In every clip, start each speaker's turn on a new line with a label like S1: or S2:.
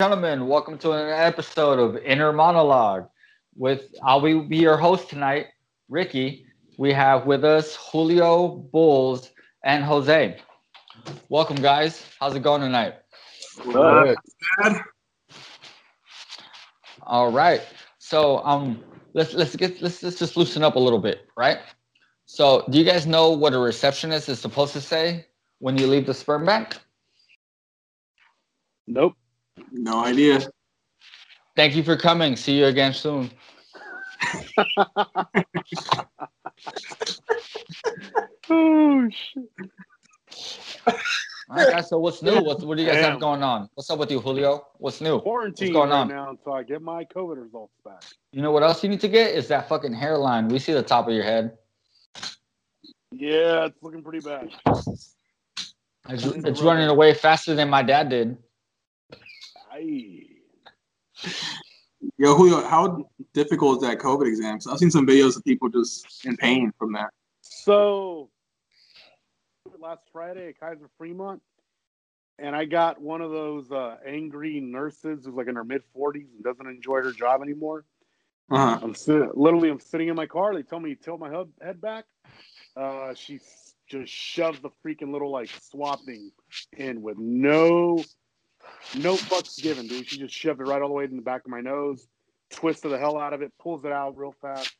S1: gentlemen, welcome to an episode of Inner Monologue. With I'll be, be your host tonight, Ricky. We have with us Julio, Bulls, and Jose. Welcome, guys. How's it going tonight?
S2: Good.
S1: All right. So um, let's let's get let's let's just loosen up a little bit, right? So, do you guys know what a receptionist is supposed to say when you leave the sperm bank?
S2: Nope.
S3: No idea.
S1: Thank you for coming. See you again soon.
S2: oh shit.
S1: All right, guys. So, what's new? What what do you guys
S2: Damn.
S1: have going on? What's up with you, Julio? What's new?
S2: Quarantine
S1: going
S2: right
S1: on?
S2: now until I get my COVID results back.
S1: You know what else you need to get is that fucking hairline. We see the top of your head.
S2: Yeah, it's looking pretty bad.
S1: It's, it's running away faster than my dad did.
S2: Aye.
S3: Yo, Julio, how difficult is that COVID exam? So I've seen some videos of people just in pain from that.
S2: So last Friday at Kaiser Fremont, and I got one of those uh, angry nurses who's like in her mid forties and doesn't enjoy her job anymore.
S3: Uh-huh.
S2: I'm sit- literally I'm sitting in my car. They tell me to tilt my hub- head back. Uh, she just shoved the freaking little like swab thing in with no no fucks given, dude. She just shoved it right all the way in the back of my nose, twisted the hell out of it, pulls it out real fast,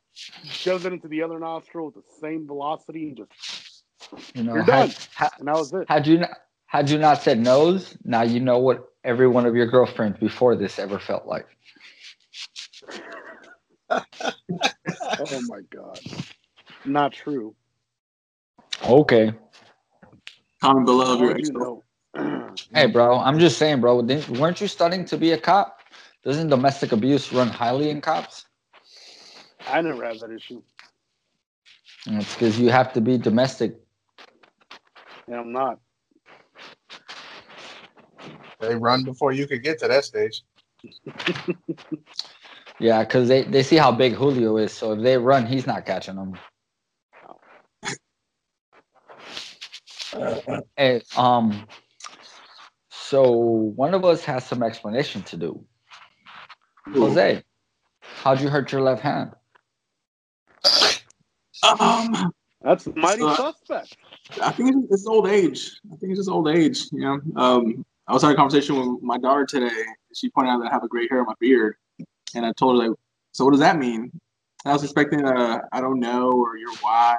S2: shoves it into the other nostril with the same velocity, and just
S1: You know,
S2: You're
S1: had,
S2: done.
S1: had,
S2: and that was it.
S1: had you not had you not said nose, now you know what every one of your girlfriends before this ever felt like.
S2: Oh my god, not true.
S1: Okay.
S3: Comment below if
S2: How
S3: you're
S2: would you
S3: extra.
S2: know?
S1: Hey, bro, I'm just saying, bro. Didn't, weren't you studying to be a cop? Doesn't domestic abuse run highly in cops?
S2: I never had that issue,
S1: And it's because you have to be domestic.
S2: and I'm not.
S4: They run before you could get to that stage.
S1: Yeah, because they, they see how big Julio is. So if they run, he's not catching them. Hey, um, so one of us has some explanation to do. Jose, how'd you hurt your left hand?
S3: Um,
S2: That's mighty
S3: Uh,
S2: suspect.
S3: I think it's, it's old age. I think it's just old age. You know, um, I was having a conversation with my daughter today. She pointed out that I have a gray hair on my beard, and I told her like, "So what does that mean?" And I was expecting a "I don't know" or "You're why,"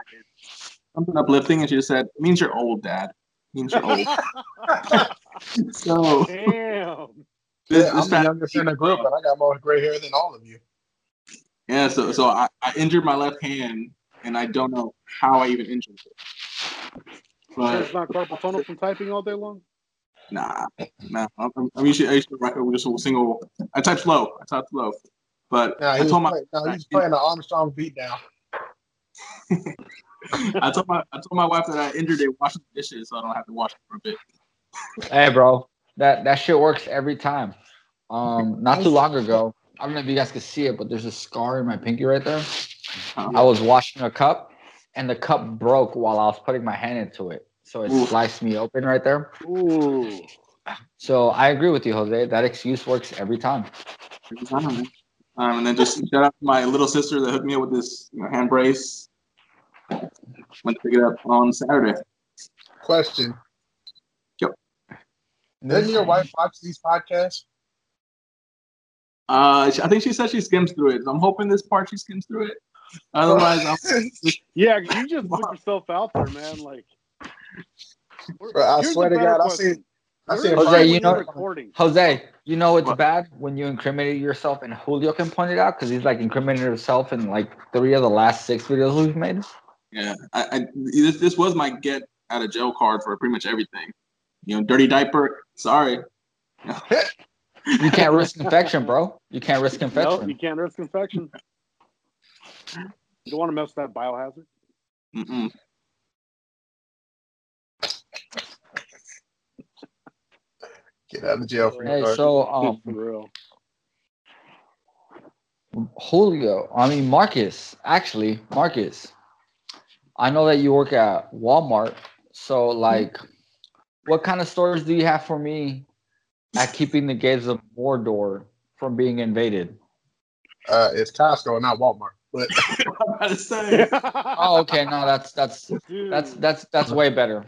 S3: something uplifting, and she just said, "It means you're old, Dad. It means you're old." so
S2: Damn.
S3: this,
S4: Yeah,
S3: this
S4: I'm the youngest in the group, and I got more gray hair than all of you.
S3: Yeah, so so I, I injured my left hand, and I don't know how I even injured it. But
S2: it's not carpal tunnel from typing all day long.
S3: nah, nah. I'm, I'm usually I used to write with just a single. I type slow. I type slow. But
S4: Now
S3: I
S4: he's,
S3: told my
S4: play, now he's playing the Armstrong beatdown.
S3: I told my I told my wife that I injured it washing the dishes, so I don't have to wash it for a bit.
S1: Hey, bro, that that shit works every time. Um, not too long ago, I don't know if you guys can see it, but there's a scar in my pinky right there. I was washing a cup, and the cup broke while I was putting my hand into it, so it
S3: Oof.
S1: sliced me open right there.
S2: Ooh.
S1: So I agree with you, Jose. That excuse works every time.
S3: Every time. Um, and then just shout out to my little sister that hooked me up with this you know, hand brace. Went to pick it up on Saturday.
S4: Question.
S3: Yep.
S4: Doesn't your wife watch these podcasts?
S3: Uh, I think she said she skims through it. I'm hoping this part she skims through it. Otherwise, I'm,
S2: Yeah, you just put yourself out there, man. Like,
S4: Bro, I swear to God, I
S2: question.
S4: see. I see.
S1: Jose, you know-
S2: you're recording.
S1: Jose, you know it's
S3: What?
S1: bad when you incriminate yourself, and Julio can point it out because he's like incriminated himself in like three of the last six videos we've made.
S3: Yeah, I, I, this, this was my get out of jail card for pretty much everything. You know, dirty diaper. Sorry.
S1: You can't risk infection, bro. You can't risk
S2: No,
S1: infection.
S2: you can't risk infection. You don't want to mess with that biohazard.
S3: Mm-mm.
S4: Get out of jail for
S1: Hey,
S4: your
S1: so um,
S2: For real.
S1: Julio, I mean Marcus, actually Marcus. I know that you work at Walmart, so like, what kind of stories do you have for me at keeping the gates of Mordor from being invaded?
S4: Uh, it's Costco, not Walmart. But
S3: I'm about to say.
S1: Oh, okay. No, that's that's that's that's that's way better.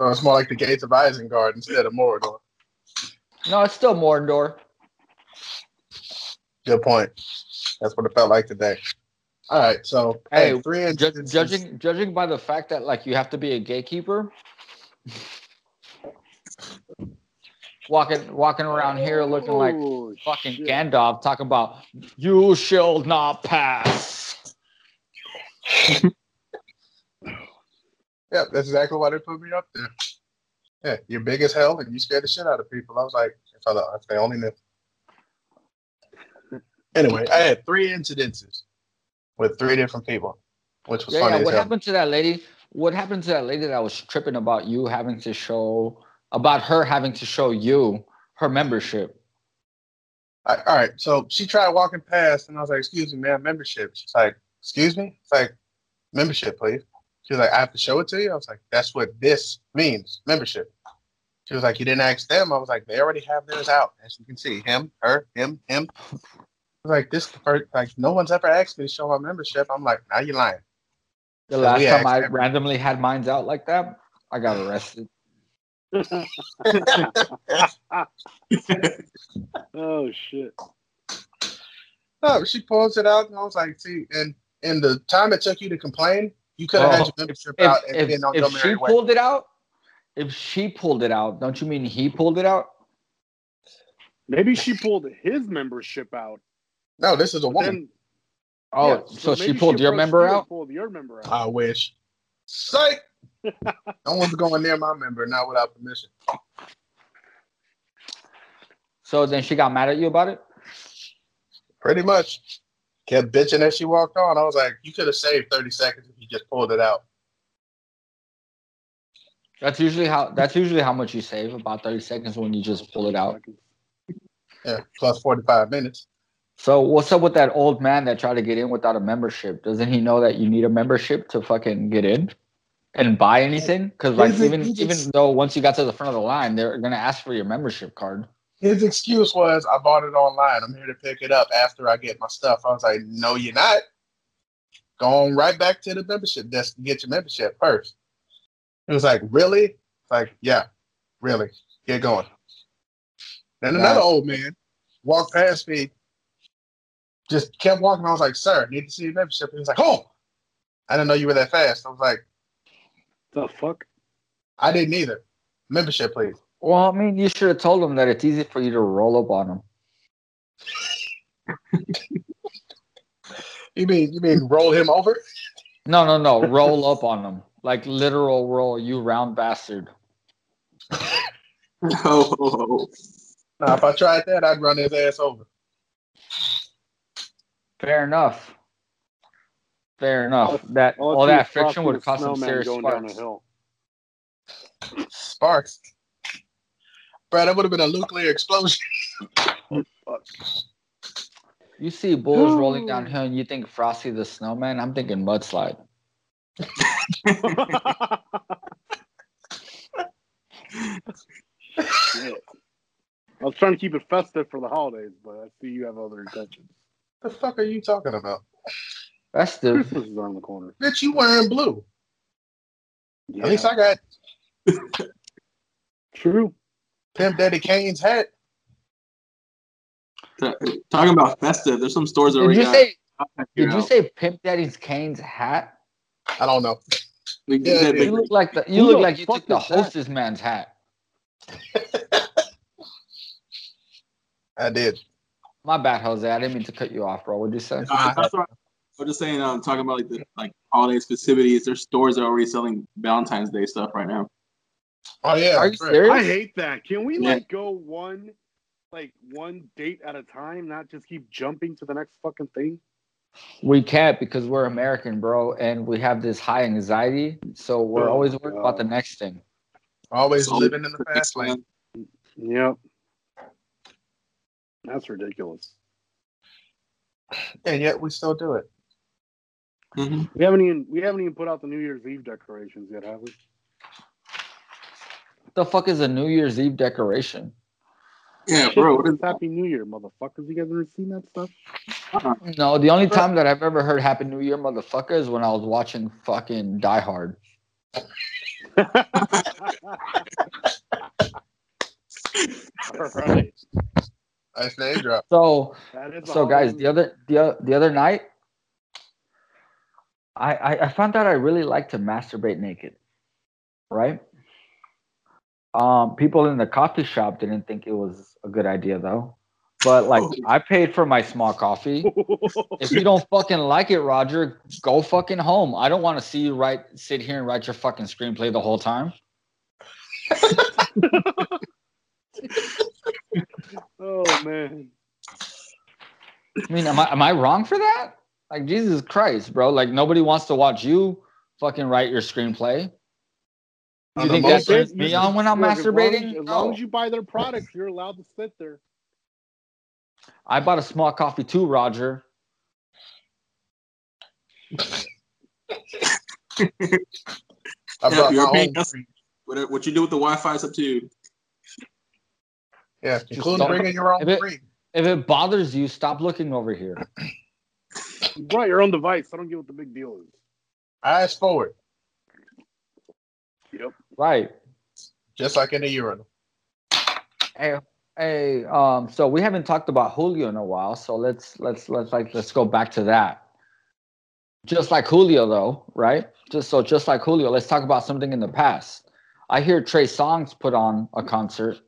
S4: uh, it's more like the gates of Isengard instead of Mordor.
S1: No, it's still Mordor.
S4: Good point. That's what it felt like today. All right, so
S1: Hey,
S4: hey, three
S1: Ju-
S4: instances.
S1: judging judging by the fact that like you have to be a gatekeeper, walking walking around here looking like
S2: Oh,
S1: fucking
S2: shit.
S1: Gandalf, talking about you shall not pass.
S4: Yeah, that's exactly why they put me up there. Yeah, you're big as hell and you scare the shit out of people. I was like, if I, if they only knew. Anyway, I had three incidences with three different people, which was
S1: Yeah,
S4: funny
S1: yeah. What happened to that lady? What happened to that lady that was tripping about you having to show about her having to show you her membership?
S4: I, all right, so she tried walking past, and I was like, "Excuse me, ma'am, membership." She's like, "Excuse me." It's like, "Membership, please." She was like, "I have to show it to you." I was like, "That's what this means, membership." She was like, "You didn't ask them." I was like, "They already have theirs out, as you can see. Him, her, him, him." I was like, "This is the first, like no one's ever asked me to show my membership." I'm like, "Now you're lying."
S1: The
S4: So
S1: last time I
S4: every-
S1: randomly had mines out like that, I got arrested.
S2: oh shit.
S4: No, she pulls it out, and I was like, "See," and in the time it took you to complain, you could have
S1: Well,
S4: had oh, your membership
S1: If,
S4: out and
S1: if,
S4: been on
S1: if
S4: your
S1: she
S4: way.
S1: pulled it out, if she pulled it out, don't you mean he pulled it out?
S2: Maybe she pulled his membership out.
S4: No, this is a woman.
S2: Then,
S1: Oh,
S2: yeah,
S1: so, she
S2: maybe
S1: pulled your member out?
S2: Pulled your member out.
S4: I wish. Psych. no one's going near my member, not without permission.
S1: So then she got mad at you about it?
S4: Pretty much. Kept bitching as she walked on. I was like, you could have saved 30 seconds if you just pulled it out.
S1: That's usually how that's usually how much you save, about 30 seconds when you just pull it out.
S4: Yeah, plus 45 minutes.
S1: So what's up with that old man that tried to get in without a membership? Doesn't he know that you need a membership to fucking get in and buy anything? Because like
S4: His-
S1: even even though once you got to the front of the line, they're gonna ask for your membership card.
S4: His excuse was, I bought it online. I'm here to pick it up after I get my stuff. I was like, no, you're not. Going right back to the membership desk to get your membership first. It was like, really? It's like, yeah, really. Get going. Then another old man walked past me, just kept walking. I was like, sir, need to see your membership. He was like, oh, I didn't know you were that fast. I was like,
S2: The fuck?
S4: I didn't either. Membership, please.
S1: Well, I mean, you should have told him that it's easy for you to roll up on him.
S4: You mean you mean roll him over?
S1: No, no, no, roll up on him, like literal roll. You round bastard.
S3: Oh,
S4: Nah, if I tried that, I'd run his ass over.
S1: Fair enough. Fair enough. That
S2: All I
S1: all
S2: see
S1: that
S2: is
S1: friction would
S2: the
S1: cause some
S2: Snowman
S1: serious
S2: going down a
S1: sparks.
S2: hill.
S4: Sparks. Bro, that would have been a nuclear explosion.
S1: Oh, you see bulls rolling downhill, and you think Frosty the Snowman? I'm thinking mudslide.
S2: I was trying to keep it festive for the holidays, but I see you have other intentions.
S4: The fuck are you talking about?
S1: Festive.
S2: Christmas is around the corner.
S4: Bitch, you wearing blue.
S2: Yeah.
S4: At least I got
S2: True.
S4: Pimp Daddy Kane's hat.
S3: talking about festive. There's some stores that
S1: Did
S3: already
S1: you
S3: got
S1: say?
S3: out
S1: Did
S3: now.
S1: you say Pimp Daddy's Kane's hat?
S4: I don't know.
S3: We
S4: Yeah,
S3: did
S4: dude.
S1: You look like the. You
S2: Who
S1: look like you
S2: fuck
S1: took the
S2: is that?
S1: hostess man's hat.
S4: I did.
S1: My bad, Jose. I didn't mean to cut you off, bro. What'd you say?
S3: Uh, that's what I'm just saying. Um, talking about like the like holidays festivities. There's stores that are already selling Valentine's Day stuff right now.
S4: Oh yeah.
S1: Are you
S4: right.
S1: serious?
S2: I hate that. Can we
S3: Yeah.
S2: like go one like one date at a time, not just keep jumping to the next fucking thing?
S1: We can't because we're American, bro, and we have this high anxiety. So we're
S2: Oh,
S1: always worried about the next thing.
S4: Always
S3: So-
S4: living in the fast lane.
S2: Yep. That's ridiculous.
S4: And yet we still do it.
S3: Mhm.
S2: We haven't even we haven't even put out the New Year's Eve decorations yet, have we?
S1: What the fuck is a New Year's Eve decoration?
S3: Yeah,
S2: Shit,
S3: bro. What is
S2: Happy New Year, motherfuckers. You guys ever seen that stuff?
S1: No, the only time that I've ever heard Happy New Year, motherfucker, is when I was watching fucking Die Hard.
S2: All right.
S4: Nice name drop.
S1: So,
S2: That is
S1: so guys,
S2: hard-
S1: the other the, the other night, I, I I found out I really like to masturbate naked, right? Um, people in the coffee shop didn't think it was a good idea though, but like I paid for my small coffee. If you don't fucking like it, Roger, go fucking home. I don't want to see you write, sit here and write your fucking screenplay the whole time.
S2: oh man.
S1: I mean, am I am I wrong for that? Like Jesus Christ, bro! Like nobody wants to watch you fucking write your screenplay.
S4: On
S1: You think
S4: most-
S1: that turns me on when I'm
S2: Look, as long as-
S1: masturbating?
S2: As long as you buy their products, you're allowed to sit there.
S1: I bought a small coffee too, Roger.
S4: I brought
S3: you're
S4: my
S3: paying
S4: own.
S3: What, what you do with the Wi-Fi is up to you.
S4: Yeah, including
S1: don't-
S4: bringing your own
S1: if it-
S4: free.
S1: If it bothers you, stop looking over here.
S2: You brought your own device. I don't get what the big deal is.
S4: Eyes forward,
S2: Yep.
S1: Right.
S4: just like in the urinal.
S1: Hey, hey, um, so we haven't talked about Julio in a while, so let's let's let's like let's go back to that. Just like Julio, though, right? Just so just like Julio, let's talk about something in the past. I hear Trey Songz put on a concert.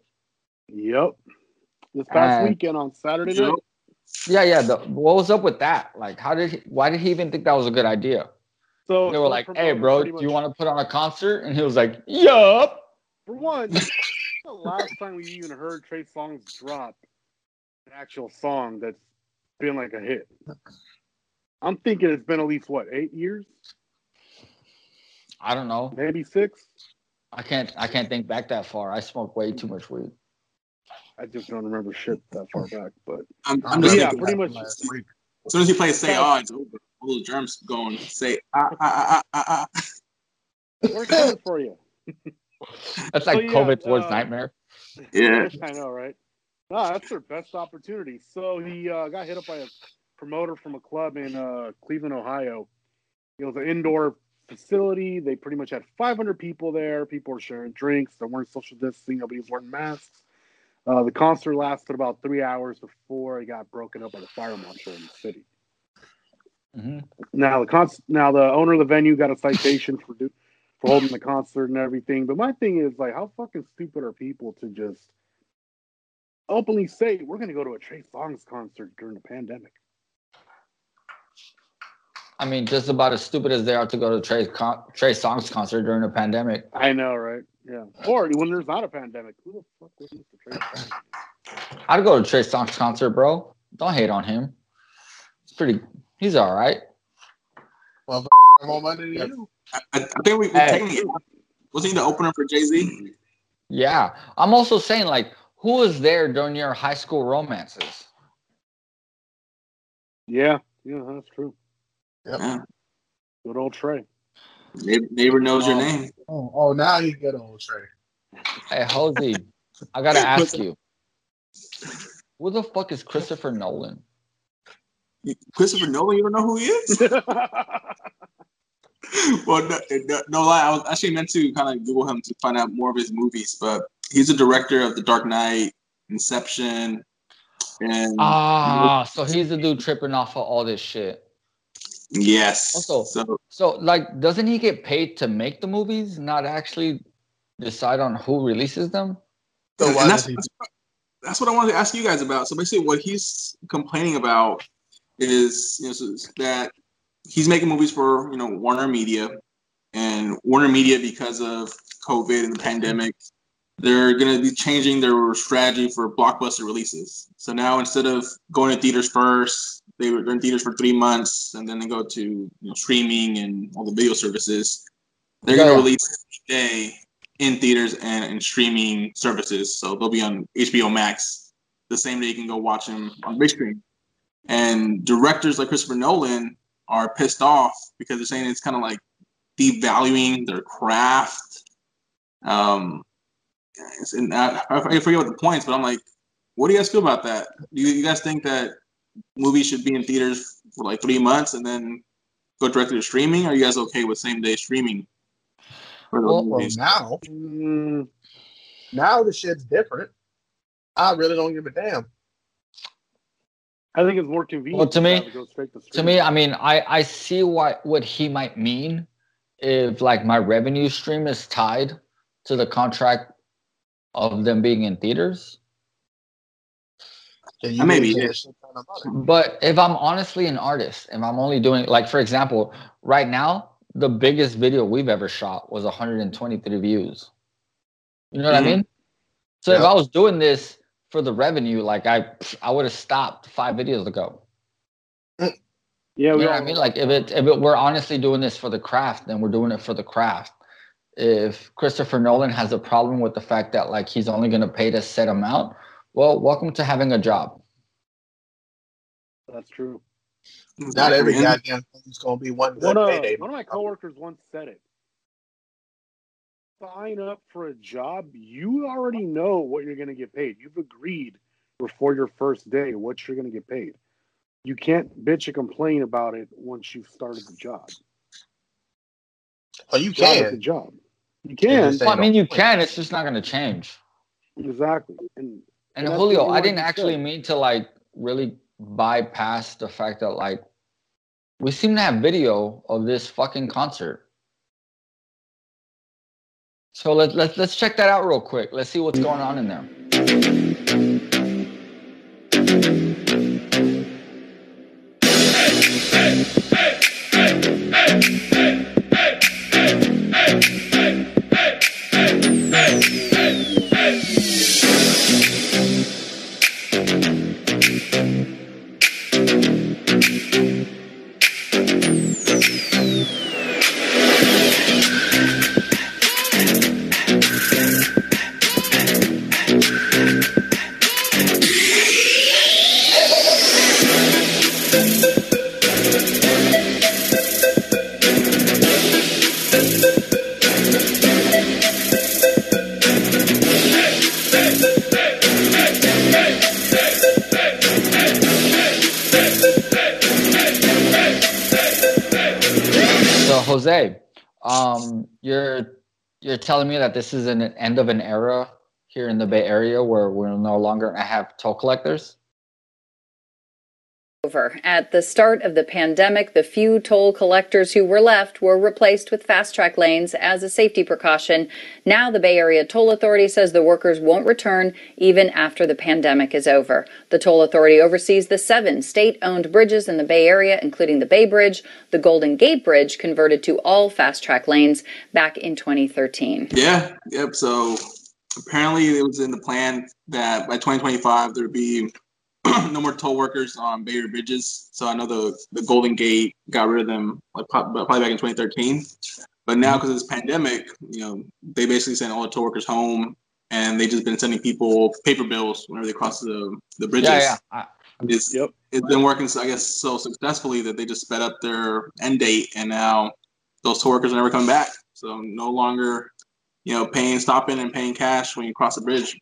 S2: Yep. This past
S1: And-
S2: weekend on Saturday
S3: Yep.
S2: night.
S1: Yeah, yeah. The, what was up with that? Like, how did he? Why did he even think that was a good idea?
S2: So
S1: They were
S2: so
S1: like, "Hey, bro, do you want to put on a concert?" And he was like, "Yup."
S2: For one, the last time we even heard Trey Songz drop an actual song that's been like a hit. I'm thinking it's been at least what eight years,
S1: I don't know.
S2: maybe six.
S1: I can't. I can't think back that far. I smoke way too much weed.
S2: I just don't remember shit that far back. But
S3: I'm,
S4: I'm
S3: I'm just
S2: yeah, pretty much.
S3: As soon as you play "Say Ah," it's over. All those germs going. Say ah ah ah ah ah.
S2: We're coming for you.
S1: That's like
S2: So, yeah,
S1: COVID's worst
S2: uh,
S1: nightmare.
S3: Yeah.
S2: I know, right? No, that's their best opportunity. So he uh, got hit up by a promoter from a club in uh, Cleveland, Ohio. It was an indoor facility. They pretty much had 500 people there. People were sharing drinks. They weren't social distancing. Nobody was wearing masks. Uh, the concert lasted about three hours before it got broken up by the fire marshal in the city.
S1: hmm
S2: Now the con- now the owner of the venue got a citation for do- for holding the concert and everything. But my thing is like, how fucking stupid are people to just openly say we're going to go to a Trey Songz concert during the pandemic?
S1: I mean, just about as stupid as they are to go to Trey con- Trey Songz concert during the pandemic.
S2: I know, right? Yeah. Or when there's not a pandemic, who the fuck listens to Trey Songz?
S1: I'd go to Trey Songz concert, bro. Don't hate on him. It's pretty. He's all right.
S4: More money than you.
S3: I, I think we, we
S1: Hey.
S3: technically wasn't he the opener for Jay Z?
S1: Yeah. I'm also saying, like, who was there during your high school romances?
S2: Yeah, yeah, that's true.
S3: Yeah.
S2: Good old Trey.
S3: Neighbor, neighbor knows your
S1: Oh.
S3: name.
S4: Oh, oh, now you get old Trey.
S1: Hey, Hosey, I gotta ask you, who the fuck is Christopher Nolan?
S3: Christopher Nolan, you don't know who he is? well, no, no, no lie. I was actually meant to kind of Google him to find out more of his movies, but he's a director of The Dark Knight, Inception, and
S1: Ah, so he's the dude tripping off of all this shit.
S3: Yes.
S1: Also-
S3: so
S1: So, like, doesn't he get paid to make the movies, not actually decide on who releases them?
S4: So
S3: and
S4: why
S3: that's,
S4: he-
S3: that's, that's what I wanted to ask you guys about. So basically, what he's complaining about is you know so that he's making movies for you know Warner Media, and Warner Media because of COVID and the pandemic, they're going to be changing their strategy for blockbuster releases. So now instead of going to theaters first, they were in theaters for three months, and then they go to you know, streaming and all the video services. They're gonna release day in theaters and, and streaming services. So they'll be on HBO Max the same day you can go watch them on big screen. And directors like Christopher Nolan are pissed off because they're saying it's kind of like devaluing their craft. Um, and I, I forget what the points, but I'm like, what do you guys feel about that? Do you, you guys think that movies should be in theaters for like three months and then go directly to streaming? Are you guys okay with same day streaming for those
S4: Well, well, now,
S2: Mm,
S4: now the shit's different. I really don't give a damn.
S2: I think it's more convenient.
S1: Well, to me-
S2: have it go to,
S1: to me, I mean, I I see what what he might mean if like my revenue stream is tied to the contract of them being in theaters.
S4: Yeah, you
S3: I may be
S4: get
S3: here.
S4: a shit ton of money.
S1: But if I'm honestly an artist, if I'm only doing like for example, right now the biggest video we've ever shot was 123 views. You know what
S3: Mhm.
S1: I mean? So if I was doing this for the revenue, like I I would have stopped five videos ago.
S2: yeah,
S1: You
S2: we
S1: know what I mean? Like if it if it, we're honestly doing this for the craft, then we're doing it for the craft. If Christopher Nolan has a problem with the fact that like he's only going to pay this set amount, well, welcome to having a job.
S2: That's true.
S4: Not every
S3: And-
S4: goddamn thing's gonna be one good
S2: One, uh,
S4: payday.
S2: one of my coworkers once said it. Sign up for a job. You already know what you're going to get paid. You've agreed before your first day what you're going to get paid. You can't bitch and complain about it once you've started the job.
S4: Oh, you
S2: Job is a
S4: can.
S2: job. You can
S4: just
S1: Well, I mean, you can. It's just not going to change.
S2: exactly. And
S1: And
S2: And
S1: Julio, I didn't actually
S2: say.
S1: mean to like really bypass the fact that like we seem to have video of this fucking concert. So let, let, let's check that out real quick. Let's see what's going on in there. So telling me that this is an end of an era here in the Bay Area where we're no longer have toll collectors.
S5: Over. At the start of the pandemic, the few toll collectors who were left were replaced with FasTrak lanes as a safety precaution. Now the Bay Area Toll Authority says the workers won't return even after the pandemic is over. The toll authority oversees the seven state owned bridges in the Bay Area, including the Bay Bridge, the Golden Gate Bridge, converted to all FasTrak lanes back in 2013.
S3: Yeah, yep. So apparently it was in the plan that by 2025 there'd be no more toll workers on Bay Area bridges. So I know the the Golden Gate got rid of them like probably back in 2013. But now mm-hmm. because of this pandemic, you know, they basically sent all the toll workers home, and they just been sending people paper bills whenever they cross the the bridges.
S1: Yeah, yeah. I,
S3: It's,
S2: Yep.
S3: it's been working, I guess, so successfully that they just sped up their end date, and now those toll workers are never coming back. So no longer, you know, paying, stopping, and paying cash when you cross the bridge.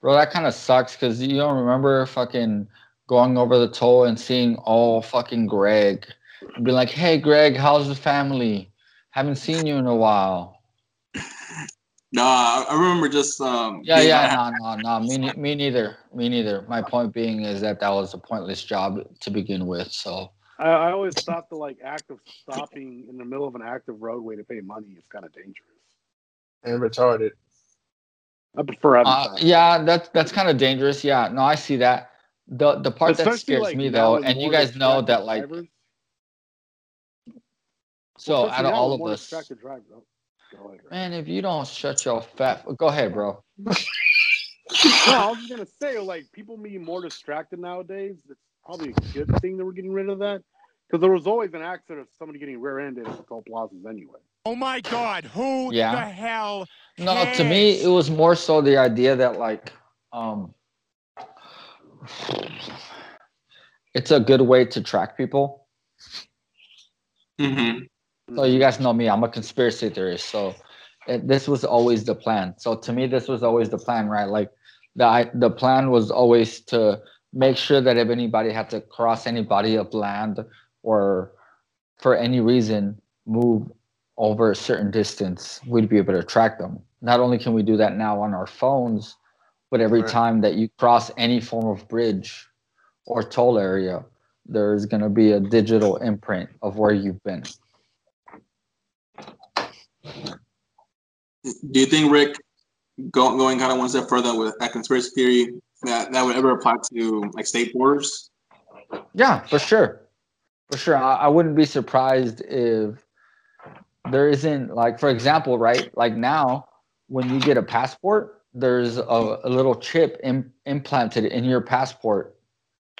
S1: Bro, that kind of sucks because you don't remember fucking going over the toll and seeing all fucking Greg and be like, hey, Greg, how's the family? Haven't seen you in a while.
S3: Nah, I I remember just um.
S1: Yeah, yeah, no, no, no. Me, me neither. Me neither. My point being is that that was a pointless job to begin with. So,
S2: I, I always thought the like act of stopping in the middle of an active roadway to pay money is kind of dangerous.
S4: And retarded.
S2: I prefer
S1: uh, yeah, that's that's kind of dangerous. Yeah, no, I see that. The the part that scares
S2: like,
S1: me though, and you guys know that like,
S2: drivers-
S1: so
S2: Well,
S1: out of all of
S2: more
S1: us,
S2: distracted drivers. Go ahead.
S1: man, if you don't shut your fat, go ahead, bro.
S2: No, I was just gonna say, like, people being more distracted nowadays. It's probably a good thing that we're getting rid of that, because there was always an accident of somebody getting rear-ended at the toll plazas anyway.
S6: Oh my God! Who
S1: Yeah.
S6: the hell?
S1: No, to me, it was more so the idea that like, um, it's a good way to track people.
S3: Mhm.
S1: So you guys know me, I'm a conspiracy theorist. So it, this was always the plan. So to me, this was always the plan, right? Like the the plan was always to make sure that if anybody had to cross any body of land or for any reason move over a certain distance, we'd be able to track them. Not only can we do that now on our phones, but every
S4: Right.
S1: time that you cross any form of bridge or toll area, there's going to be a digital imprint of where you've been.
S3: Do you think, Rick, go, going kind of one step further with that conspiracy theory, that that would ever apply to like state borders?
S1: Yeah, for sure. For sure. I, I wouldn't be surprised if there isn't, like, for example, right? Like now, when you get a passport, there's a, a little chip Im- implanted in your passport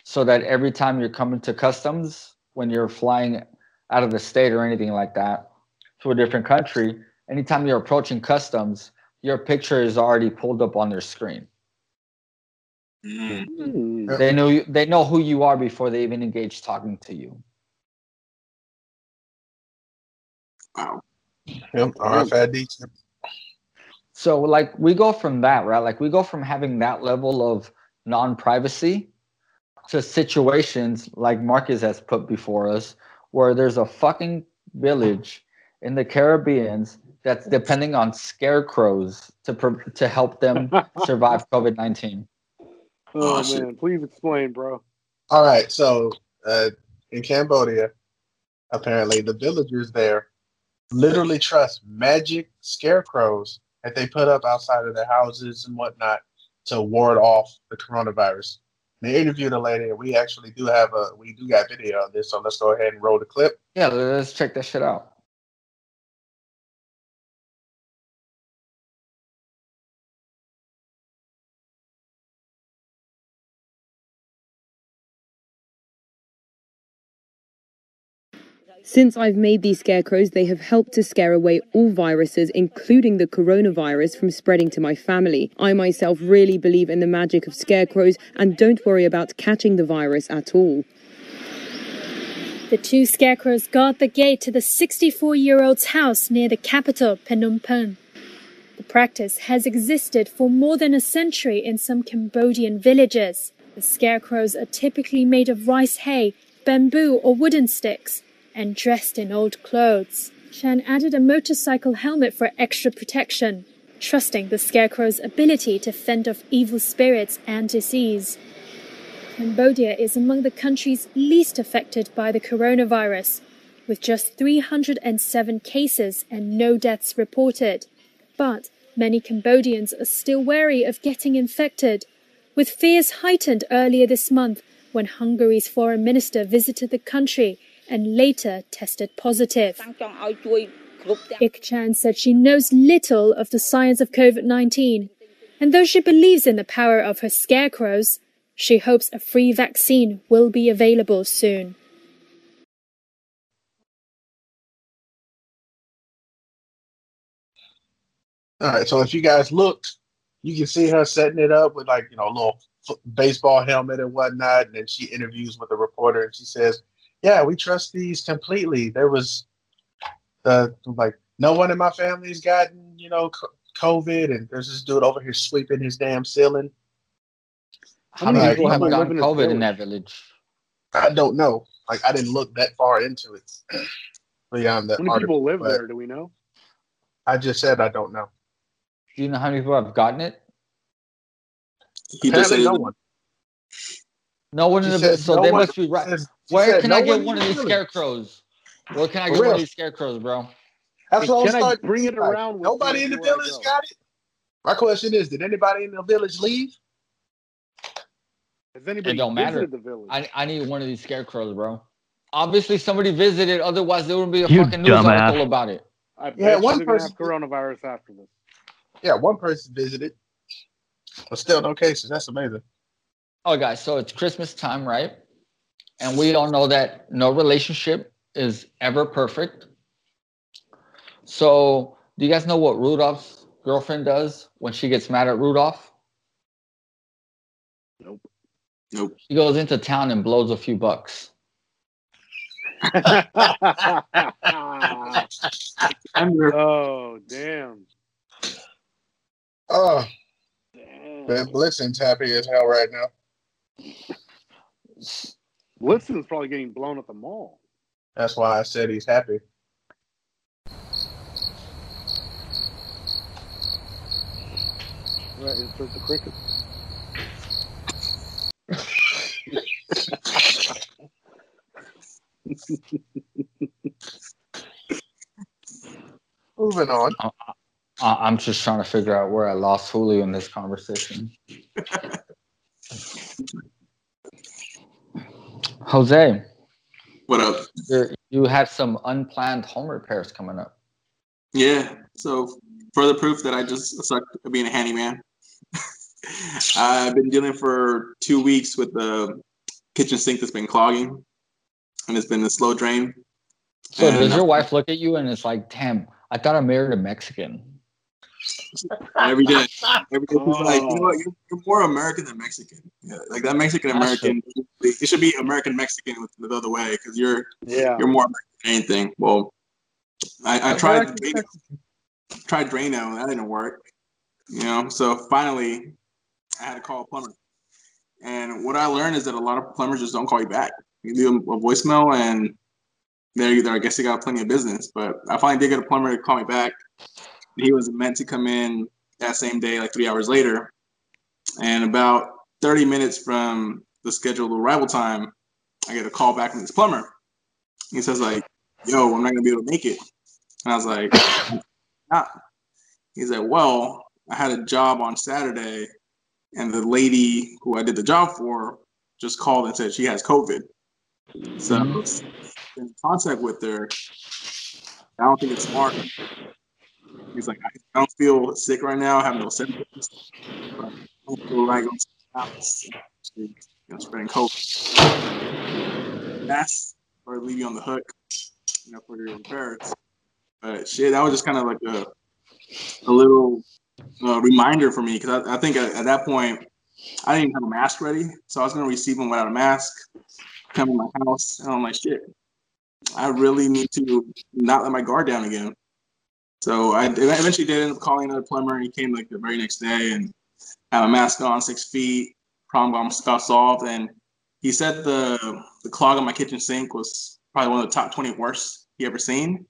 S1: so that every time you're coming to customs, when you're flying out of the state or anything like that to a different country, anytime you're approaching customs, your picture is already pulled up on their screen.
S3: Mm.
S1: They know you, they know who you are before they even engage talking to you.
S3: Wow.
S4: Yep, RFID chip.
S1: So like we go from that, right? Like we go from having that level of non-privacy to situations like Marcus has put before us where there's a fucking village in the Caribbeans that's depending on scarecrows to pro- to help them survive COVID-19.
S2: Oh,
S3: Oh, shit.
S2: man, please explain, bro.
S4: All right, so uh, in Cambodia, apparently the villagers there literally trust magic scarecrows that they put up outside of their houses and whatnot to ward off the coronavirus. They interviewed a lady, and we actually do have a we do got video of this, so let's go ahead and roll the clip.
S1: Yeah, let's check that shit out.
S7: Since I've made these scarecrows, they have helped to scare away all viruses, including the coronavirus, from spreading to my family. I myself really believe in the magic of scarecrows and don't worry about catching the virus at all.
S8: The two scarecrows guard the gate to the 64 year old's house near the capital, Phnom Penh. The practice has existed for more than a century in some Cambodian villages. The scarecrows are typically made of rice hay, bamboo, or wooden sticks, and dressed in old clothes. Shan added a motorcycle helmet for extra protection, trusting the scarecrow's ability to fend off evil spirits and disease. Cambodia is among the countries least affected by the coronavirus, with just 307 cases and no deaths reported. But many Cambodians are still wary of getting infected, with fears heightened earlier this month when Hungary's foreign minister visited the country and later tested positive. Ik Chan said she knows little of the science of COVID 19, and though she believes in the power of her scarecrows, she hopes a free vaccine will be available soon.
S4: All right, so if you guys looked, you can see her setting it up with like you know a little f- baseball helmet and whatnot, and then she interviews with a reporter and she says, "Yeah, we trust these completely. There was, uh, like no one in my family's gotten you know COVID, and there's this dude over here sweeping his damn ceiling.
S1: How many
S4: many
S1: people have gotten COVID in
S2: village?
S1: that village?
S4: I don't know. Like I didn't look that far into it beyond the
S2: How many
S4: article.
S2: people live there? Do we know?
S4: I just said I don't know.
S1: Do you know how many people have gotten it?
S3: He just
S4: Apparently,
S3: said
S4: no one.
S1: No one in
S4: She
S1: the
S4: said
S1: village. So
S4: no
S1: they
S4: one-
S1: must be right.
S4: She
S1: Where
S4: said
S1: can
S4: no
S1: I get
S4: in
S1: one of these scarecrows? Where can I get one of these scarecrows, bro?
S4: That's
S2: Hey,
S4: what I'm
S2: can I
S4: starting.
S2: bring it around with
S4: Nobody in the village got it. My question is: Did anybody in the village leave?
S2: Has anybody
S1: don't matter.
S2: the village?
S1: I, I need one of these scarecrows, bro. Obviously, somebody visited. Otherwise, there wouldn't be a
S6: You
S1: fucking news
S6: dumbass.
S1: article about it.
S2: I
S4: Yeah, one person-
S2: have coronavirus after this.
S4: Yeah, one person visited, but still no cases. That's amazing.
S1: Oh, guys, so it's Christmas time, right? And we all know that no relationship is ever perfect. So, do you guys know what Rudolph's girlfriend does when she gets mad at Rudolph?
S2: Nope.
S3: Nope.
S1: She goes into town and blows a few bucks.
S2: Oh damn!
S4: Oh,
S2: Damn.
S4: Man, Blitzen's happy as hell right now.
S2: Blitzen's probably getting blown at the mall.
S4: That's why I said he's happy.
S2: Right, it's just the cricket.
S4: Moving on.
S1: Uh, I'm just trying to figure out where I lost Julio in this conversation. Jose,
S3: What up?
S1: you're, you had some unplanned home repairs coming up.
S3: Yeah. So further proof that I just suck at being a handyman. I've been dealing for two weeks with the kitchen sink that's been clogging, and it's been a slow drain.
S1: So
S3: And
S1: does your wife look at you and it's like, damn, I thought I married a Mexican.
S3: Every day, every day she's like, you know
S2: Oh.
S3: what? You're, you're more American than Mexican. Yeah, like that Mexican American. It should be American Mexican the other way because you're
S2: Yeah.
S3: you're more American than anything. Well, I, I tried Drano, tried Drano, and that didn't work. You know, so finally, I had to call a plumber. And what I learned is that a lot of plumbers just don't call you back. You leave them a voicemail, and they're either I guess they got plenty of business. But I finally did get a plumber to call me back. He was meant to come in that same day, like three hours later. And about 30 minutes from the scheduled arrival time, I get a call back from this plumber. He says like, "Yo, I'm not gonna be able to make it." And I was like, "Not." He's like, "Well, I had a job on Saturday, and the lady who I did the job for just called and said she has COVID. So in contact with her. I don't think it's smart." He's like, "I don't feel sick right now. I have no symptoms. But I don't feel like house, you know, spreading COVID." That's or leave you on the hook, you know, for your repairs. But shit, that was just kind of like a a little uh, reminder for me because I, I think at, at that point I didn't even have a mask ready, so I was gonna receive him without a mask, come to my house, and I'm like, shit, I really need to not let my guard down again. So I eventually did end up calling another plumber, and he came like the very next day and had a mask on, six feet, problem got solved, and he said the the clog on my kitchen sink was probably one of the top 20 worst he ever seen.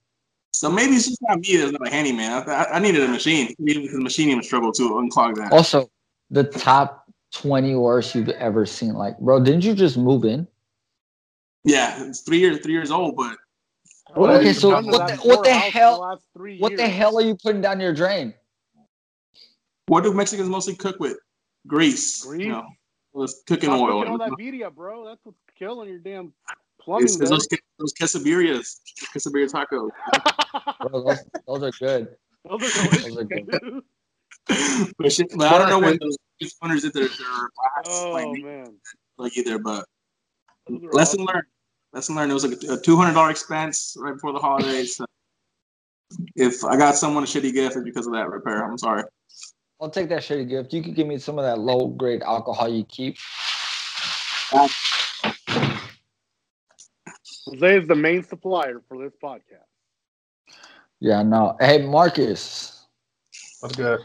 S3: So maybe it's just not me that's not a handyman. I, I, needed a machine. Even the machine even struggled to unclog that.
S1: Also, the top 20 worst you've ever seen. Like, bro, didn't you just move in?
S3: Yeah, it's three years three years old, but
S1: Okay, so what the, what the
S2: poor house
S1: hell?
S2: last three
S1: What the hell are you putting down your drain?
S3: what do Mexicans mostly cook with? Grease.
S2: Grease?
S3: You know, with cooking
S2: Stop
S3: oil.
S2: cooking all that media, bro. That's what's killing your damn plumbing.
S3: It's, it's those, those quesadillas, quesadilla tacos.
S1: Bro, those, those are good.
S2: Those are
S1: Those are good.
S3: but, shit, but I don't know when those owners did their, their last
S2: Oh
S3: like,
S2: man.
S3: like either, but lesson
S2: awesome.
S3: learned. Lesson learned. It was like a two hundred dollar expense right before the holidays. So if I got someone a shitty gift, it's because of that repair. I'm sorry.
S1: I'll take that shitty gift. You could give me some of that low grade alcohol you keep.
S2: Jose is the main supplier for this podcast.
S1: Yeah, no. Hey, Marcus.
S4: What's good?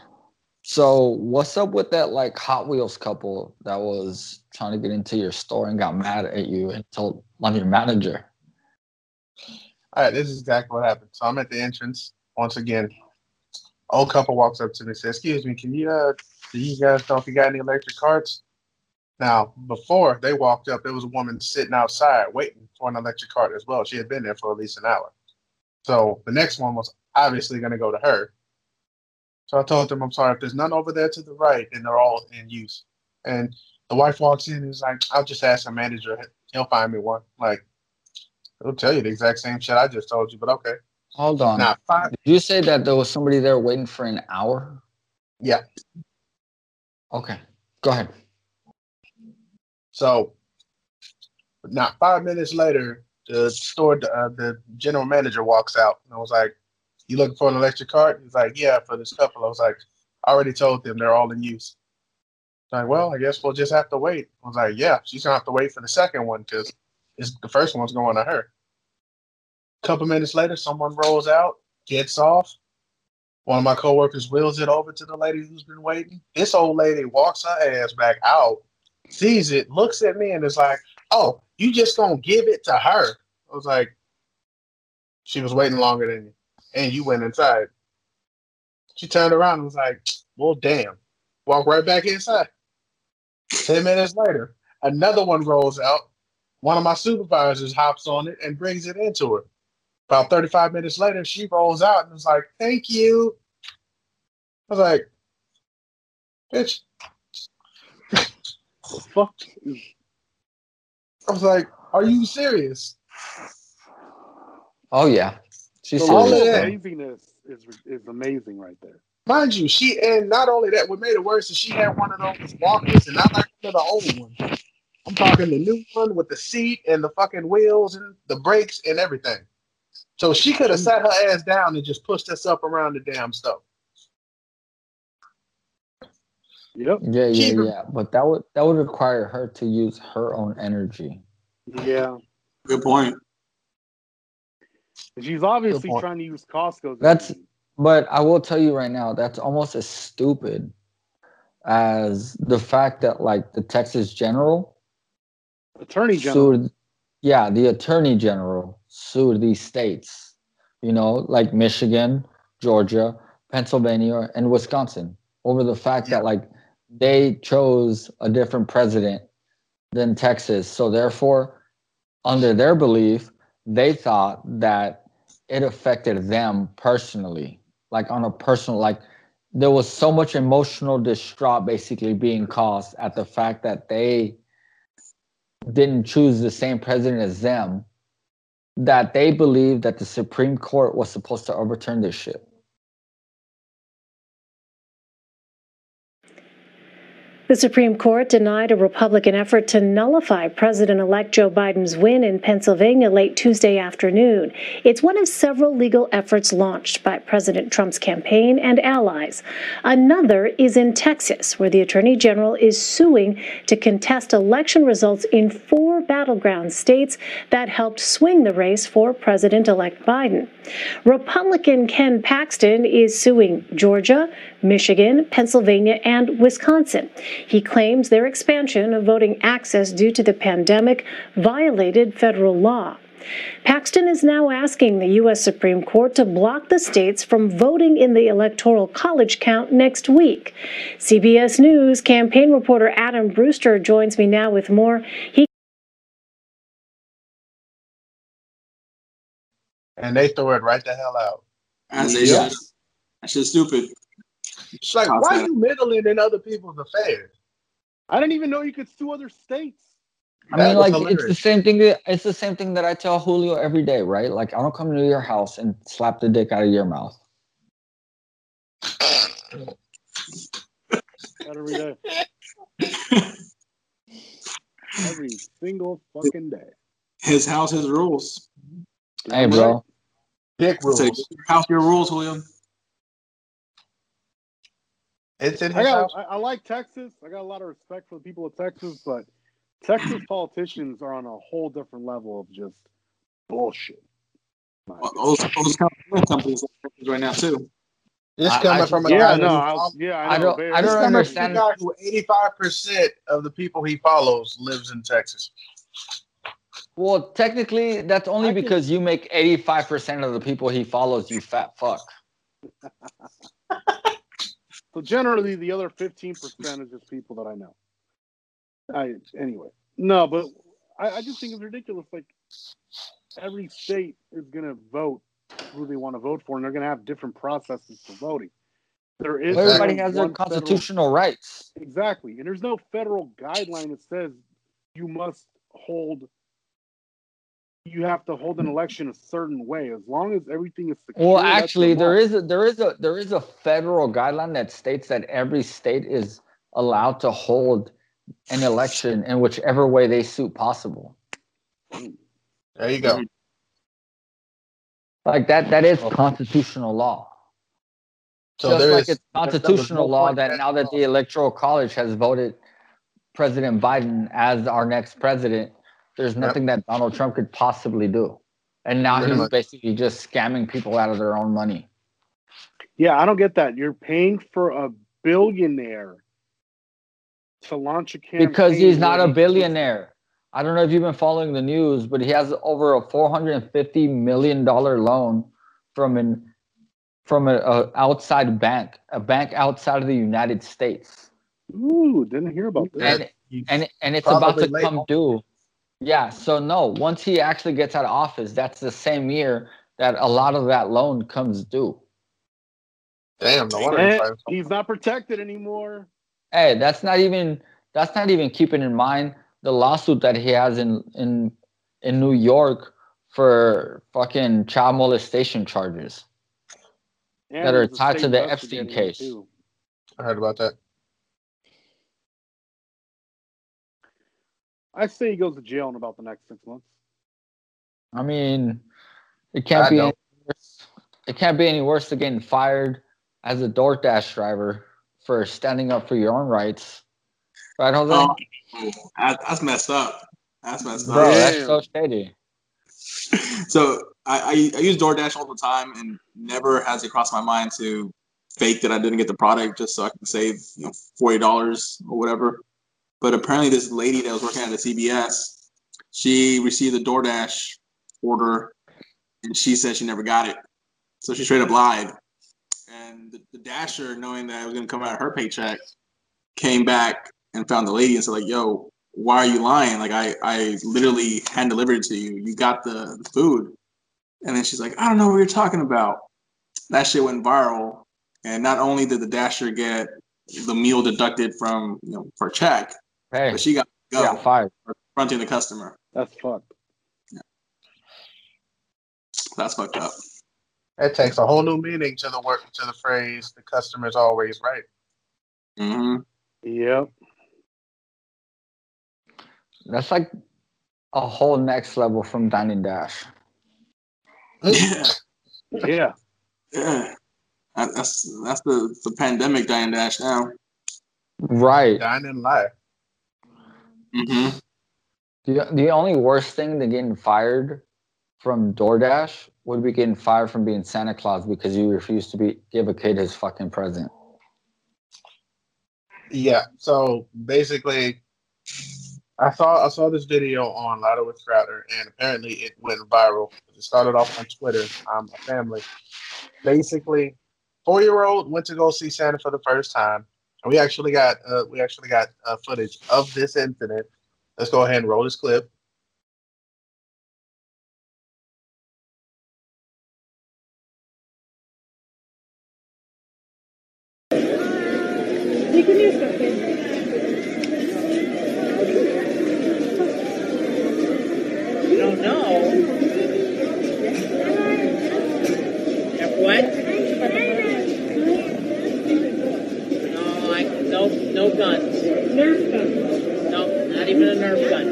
S1: So, what's up with that like Hot Wheels couple that was trying to get into your store and got mad at you and told on your manager?
S4: All right, this is exactly what happened. So I'm at the entrance once again. Old couple walks up to me and says, "Excuse me, can you uh, do you guys know if you got any electric carts?" Now, before they walked up, there was a woman sitting outside waiting for an electric cart as well. She had been there for at least an hour. So the next one was obviously going to go to her. So I told them, "I'm sorry if there's none over there to the right, and they're all in use." And the wife walks in and is like, "I'll just ask the manager. He'll find me one." Like. He'll tell you the exact same shit I just told you, but okay.
S1: Hold on.
S4: Now, five,
S1: Did you say that there was somebody there waiting for an hour?
S4: yeah.
S1: Okay. Go ahead.
S4: So, not five minutes later, the store, uh, the general manager walks out and I was like, "You looking for an electric cart?" He's like, "Yeah, for this couple." I was like, "I already told them they're all in use." Like, well, I guess we'll just have to wait. I was like, "Yeah, she's gonna have to wait for the second one because the first one's going to her." A couple minutes later, someone rolls out, gets off, One of my coworkers wheels it over to the lady who's been waiting. This old lady walks her ass back out, sees it, looks at me, and is like, "Oh, you just gonna give it to her?" I was like, "She was waiting longer than you, and you went inside." She turned around and was like, "Well, damn." Walk right back inside. Ten minutes later, another one rolls out. One of my supervisors hops on it and brings it into her. About 35 minutes later, she rolls out and was like, Thank you. I was like, Bitch.
S2: Fuck.
S4: I was like, Are you serious?
S1: Oh yeah, she's
S2: The
S4: all
S1: serious.
S2: level
S4: of
S2: of
S4: that.
S2: amazingness is is amazing right there.
S4: Mind you, she and not only that, what made it worse is she had one of those walkers, and not like one of the old ones. I'm talking the new one with the seat and the fucking wheels and the brakes and everything. So she could have mm. sat her ass down and just pushed us up around the damn stove.
S2: Yep.
S1: Yeah, yeah,
S4: Keep her-
S1: yeah. But that would that would require her to use her own energy.
S2: Yeah.
S3: Good point.
S2: She's obviously
S4: point.
S2: trying to use Costco's.
S1: That's-
S2: energy.
S1: But I will tell you right now, that's almost as stupid as the fact that like the Texas General
S2: Attorney General.
S1: sued yeah, the attorney general sued these states, you know, like Michigan, Georgia, Pennsylvania, and Wisconsin over the fact that like they chose a different president than Texas. So therefore, under their belief, they thought that it affected them personally, like on a personal like there was so much emotional distraught basically being caused at the fact that they didn't choose the same president as them that they believed that the Supreme Court was supposed to overturn this shit.
S9: The Supreme Court denied a Republican effort to nullify President elect Joe Biden's win in Pennsylvania late Tuesday afternoon. It's one of several legal efforts launched by President Trump's campaign and allies. Another is in Texas, where the Attorney General is suing to contest election results in four battleground states that helped swing the race for President elect Biden. Republican Ken Paxton is suing Georgia, Michigan, Pennsylvania, and Wisconsin. He claims their expansion of voting access due to the pandemic violated federal law. Paxton is now asking the U.S. Supreme Court to block the states from voting in the Electoral College count next week. CBS News campaign reporter Adam Brewster joins me now with more. He
S4: And they throw it right the hell out.
S3: As they
S2: Yeah.
S3: should. That shit's stupid.
S4: It's like, why are you meddling in other people's affairs?
S2: I didn't even know you could sue other states.
S1: I
S4: That
S1: mean,
S4: was
S1: like it's the same thing. That, it's the same thing that I tell Julio every day, right? Like I don't come to your house and slap the dick out of your mouth.
S2: Every day. Every single fucking day.
S3: His house, his rules.
S1: Hey, bro.
S4: Dick rules.
S3: Say, house, your rules, William.
S4: It's in
S2: I got. I, I like Texas. I got a lot of respect for the people of Texas, but Texas politicians are on a whole different level of just bullshit. My
S3: Well, Those, those companies companies right now too.
S4: This
S1: I-
S4: coming
S1: I
S4: from a
S1: just-
S2: yeah,
S4: guy
S2: no, I, yeah, I,
S1: I
S2: know.
S1: don't- I don't
S4: coming from a
S1: understand-
S4: guy who 85% of the people he follows lives in Texas.
S1: Well, technically, that's only
S2: I can-
S1: because you make eighty-five percent of the people he follows. You fat fuck.
S2: So generally, the other fifteen percent is just people that I know. I anyway, no, but I, I just think it's ridiculous. Like every state is going to vote who they want to vote for, and they're going to have different processes for voting. There is
S1: everybody
S2: no
S1: has their
S2: one federal-
S1: constitutional rights.
S2: exactly, and there's no federal guideline that says you must hold. You have to hold an election a certain way, as long as everything is secure.
S1: Well, actually,
S2: the
S1: there a there is a there is a federal guideline that states that every state is allowed to hold an election in whichever way they suit possible.
S4: There you go.
S1: Like that that is constitutional law.
S4: So
S1: Just
S4: there
S1: like
S4: is
S1: it's constitutional law
S4: point
S1: that now that the electoral college has voted President Biden as our next president, there's nothing that Donald Trump could possibly do. And now
S4: Pretty
S1: he's
S4: much.
S1: basically just scamming people out of their own money.
S2: Yeah, I don't get that. You're paying for a billionaire to launch a campaign
S1: because he's not a billionaire. I don't know if you've been following the news, but he has over a 450 million dollar loan from an from a, a outside bank, a bank outside of the United States,
S2: Ooh, didn't hear about that.
S1: and and and it's about to
S4: late
S1: come due. Yeah, so no, once he actually gets out of office, that's the same year that a lot of that loan comes due.
S4: Damn, no wonder.
S2: And
S4: he's eh, fighting so-
S2: he's not protected anymore.
S1: Hey, that's not even that's not even keeping in mind the lawsuit that he has in in in New York for fucking child molestation charges.
S2: And
S1: That are tied to the Epstein case.
S2: too.
S4: I heard about that.
S2: I say he goes to jail in about the next six months.
S1: I mean, it can't
S4: I
S1: be any worse. It can't be any worse than getting fired as a DoorDash driver for standing up for your own rights. Right, Jose?
S3: Oh, that- that's messed up. That's messed
S1: Bro,
S3: up.
S1: that's so shady.
S3: so I, I I use DoorDash all the time, and never has it crossed my mind to fake that I didn't get the product just so I can save you know forty dollars or whatever. But apparently, this lady that was working at the CVS, she received a DoorDash order, and she said she never got it. So she straight up lied. And the, the dasher, knowing that it was going to come out of her paycheck, came back and found the lady and said, like, yo, why are you lying? Like, I, I literally hand delivered it to you. You got the, the food. And then she's like, I don't know what you're talking about. That shit went viral. And not only did the dasher get the meal deducted from, you know, her check,
S1: Hey,
S3: but she got to
S1: you
S3: go
S1: got fired.
S3: for confronting the customer.
S2: That's fucked.
S3: That's fucked up.
S4: It takes a whole new meaning to the word to the phrase "the customer's always right."
S3: hmm
S2: Yep.
S1: That's like a whole next level from Dining Dash.
S3: Yeah.
S2: Yeah.
S3: Yeah. That's that's the, the pandemic dying dash now.
S1: Right.
S4: Dine and lie.
S3: hmm
S1: The, the only worst thing than getting fired from DoorDash would be getting fired from being Santa Claus because you refused to be give a kid his fucking present.
S4: Yeah. So basically, I saw I saw this video on Louder with Crowder, and apparently it went viral. It started off on Twitter. Um, a family, basically, four year old went to go see Santa for the first time, and we actually got uh, we actually got uh, footage of this incident. Let's go ahead and roll this clip.
S10: You don't know. Have what? No, I no no guns. Nerf gun. No, not even a Nerf gun.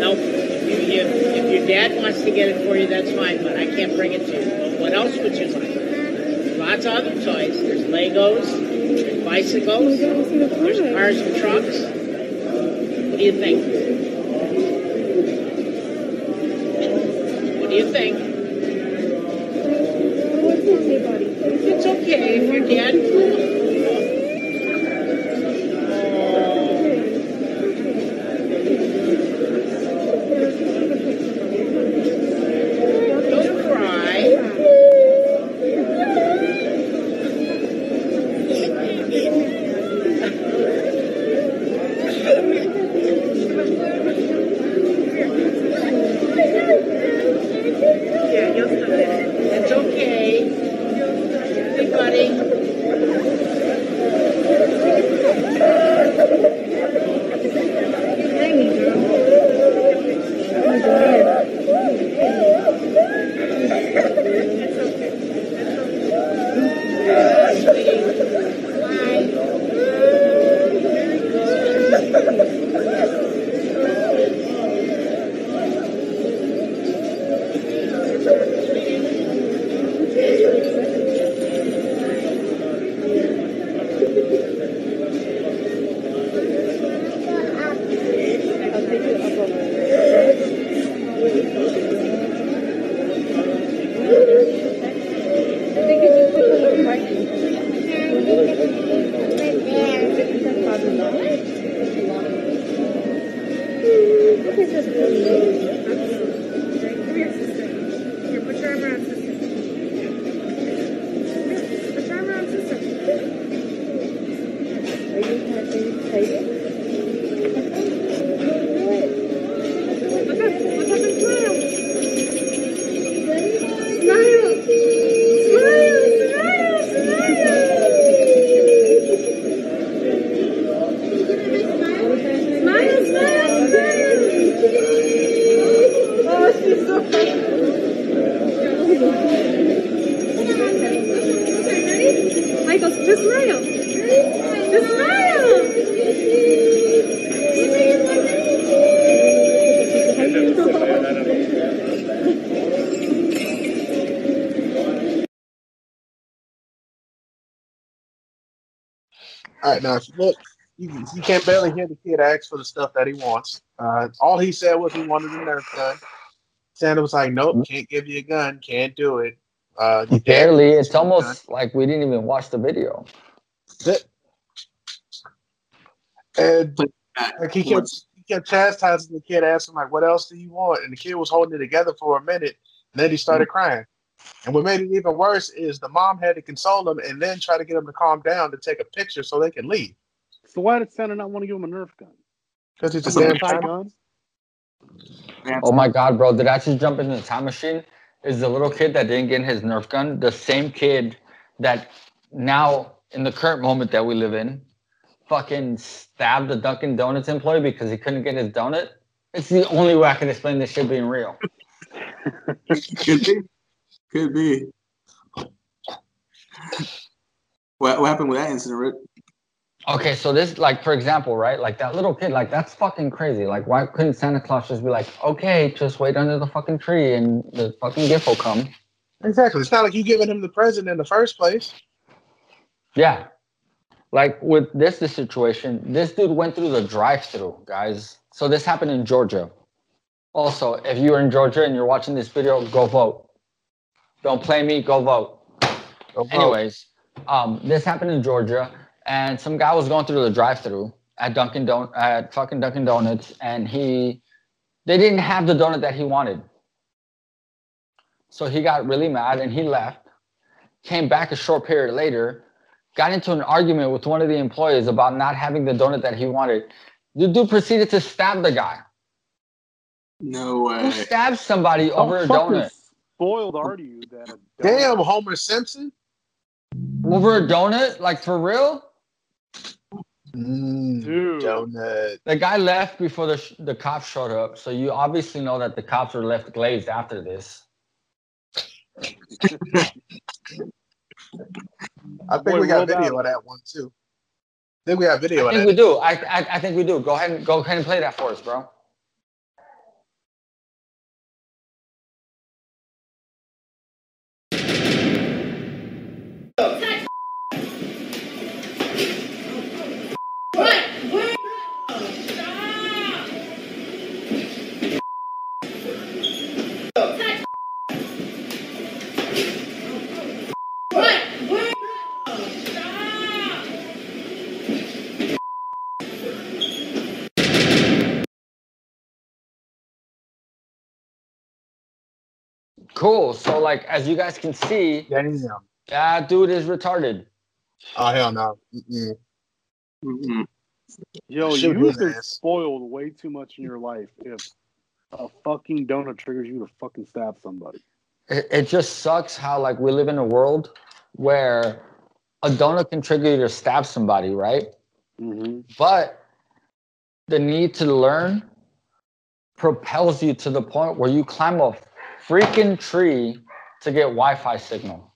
S10: No, if, you, if, if your dad wants to get it for you, that's fine, but I can't bring it to you. But what else would you like? There's lots of other toys. There's Legos. There's bicycles. There's cars and trucks. What do you think? What do you think? It's okay if your dad.
S4: Amém. Right, now if look, you, you can barely hear the kid ask for the stuff that he wants. Uh, all he said was he wanted a Nerf gun. Santa was like, "Nope, can't give you a gun, can't do it." Uh,
S1: Barely. It's
S4: a gun.
S1: almost like we didn't even watch the video.
S4: And like he kept he kept chastising the kid, asking like, "What else do you want?" And the kid was holding it together for a minute, and then he started crying. And what made it even worse is the mom had to console him and then try to get him to calm down to take a picture so they can leave.
S2: So why did Santa not want to give him a Nerf gun?
S4: Because it's
S2: It's
S4: a
S2: a
S4: damn
S2: anti
S4: gun.
S2: gun.
S1: Oh my god, bro! Did I just jump into the time machine? Is the little kid that didn't get his Nerf gun the same kid that now in the current moment that we live in, fucking stabbed the Dunkin' Donuts employee because he couldn't get his donut? It's the only way I can explain this shit being real.
S3: Could be. Could be. What, what happened with that incident, Rick?
S1: Okay, so this, like, for example, right? Like that little kid, like that's fucking crazy. Like, why couldn't Santa Claus just be like, okay, just wait under the fucking tree and the fucking gift will come?
S4: Exactly. It's not like you giving him the present in the first place.
S1: Yeah. Like with this, the situation, this dude went through the drive-through, guys. So this happened in Georgia. Also, if you're in Georgia and you're watching this video, go vote. Don't play me, go vote.
S4: Go vote.
S1: Anyways, um, this happened in Georgia, and some guy was going through the drive-through at Dunkin' Don at fucking Dunkin' Donuts, and he they didn't have the donut that he wanted. So he got really mad and he left. Came back a short period later, got into an argument with one of the employees about not having the donut that he wanted. The dude proceeded to stab the guy.
S3: No
S1: Who
S3: way.
S1: stabs somebody over a donut?
S2: Spoiled are you that a
S4: Damn, Homer Simpson.
S1: Over a donut? Like for real?
S4: Mm,
S2: Dude.
S4: donut.
S1: The guy left before the, sh- the cops showed up, so you obviously know that the cops were left glazed after this.
S4: I think
S2: Boy,
S4: we got
S2: rolled
S4: video
S2: out.
S4: of that one too. I think we got video
S1: I
S4: of
S1: think
S4: that.
S1: we do. I, I, I think we do. Go ahead and go ahead and play that for us, bro. Cool. So like as you guys can see. That dude is retarded.
S4: Oh hell no. Mm-mm.
S3: Mm-mm.
S2: Yo,
S4: Shoot
S2: you've been
S4: ass.
S2: spoiled way too much in your life if a fucking donut triggers you to fucking stab somebody.
S1: It, it just sucks how like we live in a world where a donut can trigger you to stab somebody, right?
S2: Mm-hmm.
S1: But the need to learn propels you to the point where you climb a freaking tree to get Wi-Fi signal.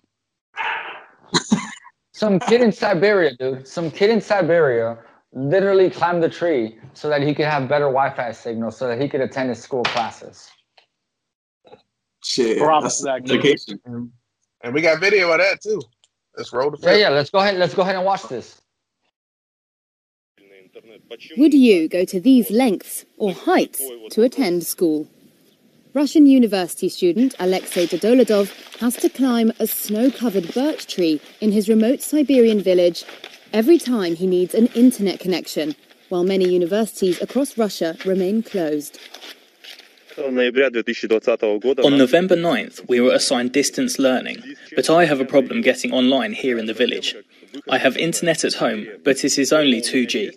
S1: Some kid in Siberia, dude. Some kid in Siberia literally climbed the tree so that he could have better Wi-Fi signal so that he could attend his school classes.
S3: Shit.
S2: Props
S3: That's
S2: that kid.
S3: dedication.
S4: And, and we got video of that too. Let's roll the
S1: Yeah, yeah. Let's go ahead. Let's go ahead and watch this.
S11: Would you go to these lengths or heights to attend school? Russian university student Alexei Dudoladov has to climb a snow covered birch tree in his remote Siberian village every time he needs an internet connection, while many universities across Russia remain closed.
S12: On November 9th, we were assigned distance learning, but I have a problem getting online here in the village.
S13: I have internet at home, but it is only 2G.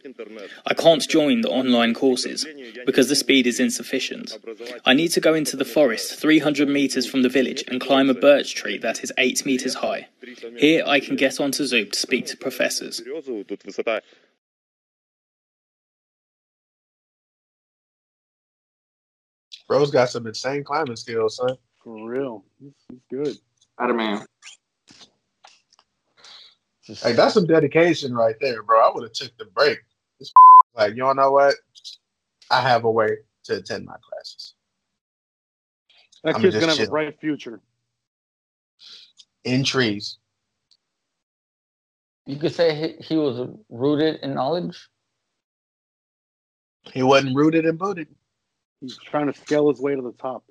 S13: I can't join the online courses because the speed is insufficient. I need to go into the forest 300 meters from the village and climb a birch tree that is 8 meters high. Here I can get onto Zoom to speak to professors.
S4: Bro's got some insane climbing skills, son.
S2: For real. he's good.
S3: Spider Man.
S4: Hey, that's some dedication right there, bro. I would have took the break. This like, you know what? I have a way to attend my classes.
S2: That
S4: I'ma
S2: kid's gonna have a bright future.
S4: In trees.
S1: You could say he, he was rooted in knowledge.
S4: He wasn't rooted and booted.
S2: He's trying to scale his way to the top.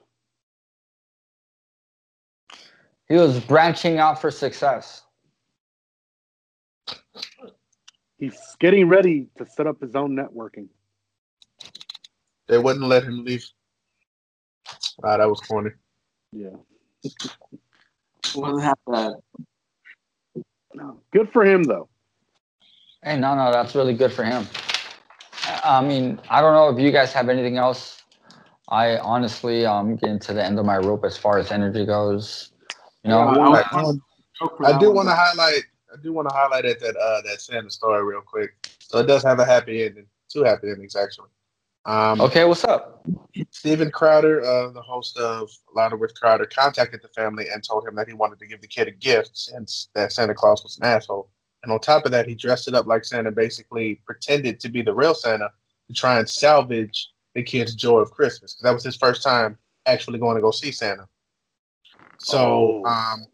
S1: He was branching out for success.
S2: He's getting ready to set up his own networking.
S4: They wouldn't let him leave. Ah, that was corny.
S2: Yeah.
S3: Wasn't half bad.
S2: Good for him though.
S1: Hey, no, no, that's really good for him. I mean, I don't know if you guys have anything else. I honestly, um, getting to the end of my rope as far as energy goes. You know,
S4: Yeah,
S1: I-
S4: I- um, I do want to highlight. I do want to highlight that that uh that Santa story real quick. So it does have a happy ending. Two happy endings actually. Um,
S1: okay, what's up?
S4: Steven Crowder, uh, the host of Louder with Crowder, contacted the family and told him that he wanted to give the kid a gift since that Santa Claus was an asshole. And on top of that, he dressed it up like Santa, basically pretended to be the real Santa to try and salvage the kid's joy of Christmas. 'Cause that was his first time actually going to go see Santa. So
S2: Oh.
S4: um,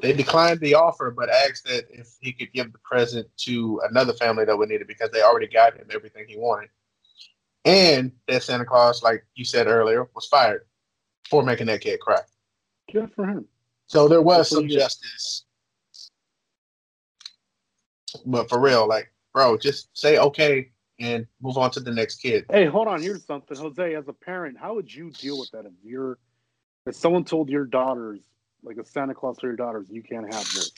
S4: they declined the offer, but asked that if he could give the present to another family that would need it because they already got him everything he wanted. And that Santa Claus, like you said earlier, was fired for making that kid cry.
S2: Good for him.
S4: So there was some justice. But for real, like, bro, just say okay and move on to the next kid.
S2: Hey, hold on. Here's something, Jose. As a parent, how would you deal with that if you're if someone told your daughters, like a Santa Claus for your daughters, you can't have this?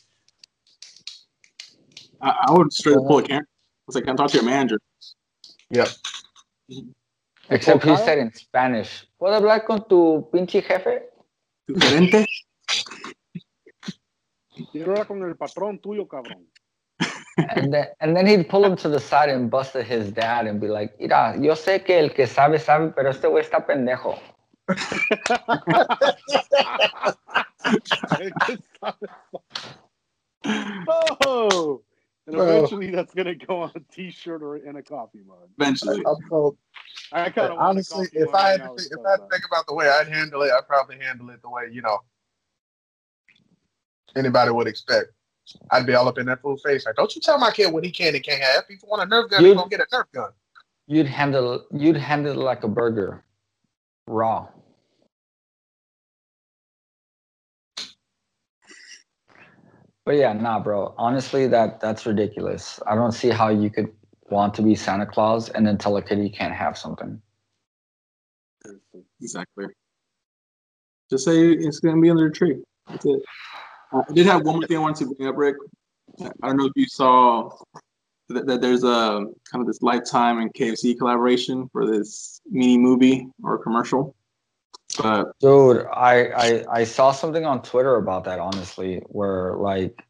S3: I, I would straight up pull a uh-huh. camera. It's like, can I talk to your manager?
S4: Yep.
S1: Except he said in Spanish, ¿Puedo hablar con tu pinche jefe?
S3: Tu gerente.
S2: Quiero hablar con el patrón tuyo, cabrón.
S1: And then, and then he'd pull him to the side and bust at his dad and be like, mira, yo sé que el que sabe, sabe, pero este güey está pendejo.
S2: oh, and
S4: Bro.
S2: eventually that's gonna go on a T-shirt or in a coffee mug.
S3: Eventually.
S4: I'm so-
S2: I kind of
S4: honestly, if I had to think, if I had to think about the way I'd handle it, I'd probably handle it the way you know anybody would expect. I'd be all up in that fool's face, like, "Don't you tell my kid what he can and can't have. If he want a Nerf gun, he's
S1: You'd-
S4: gonna get a Nerf gun."
S1: You'd handle you'd handle it like a burger, raw. But yeah, nah, bro. Honestly, that that's ridiculous. I don't see how you could want to be Santa Claus and then tell a kid you can't have something.
S3: Exactly. Just say it's going to be under the tree. That's it. I did have one more thing I wanted to bring up, Rick. I don't know if you saw that, that there's a kind of this Lifetime and KFC collaboration for this mini movie or commercial. But
S1: Dude, I, I I saw something on Twitter about that. Honestly, where like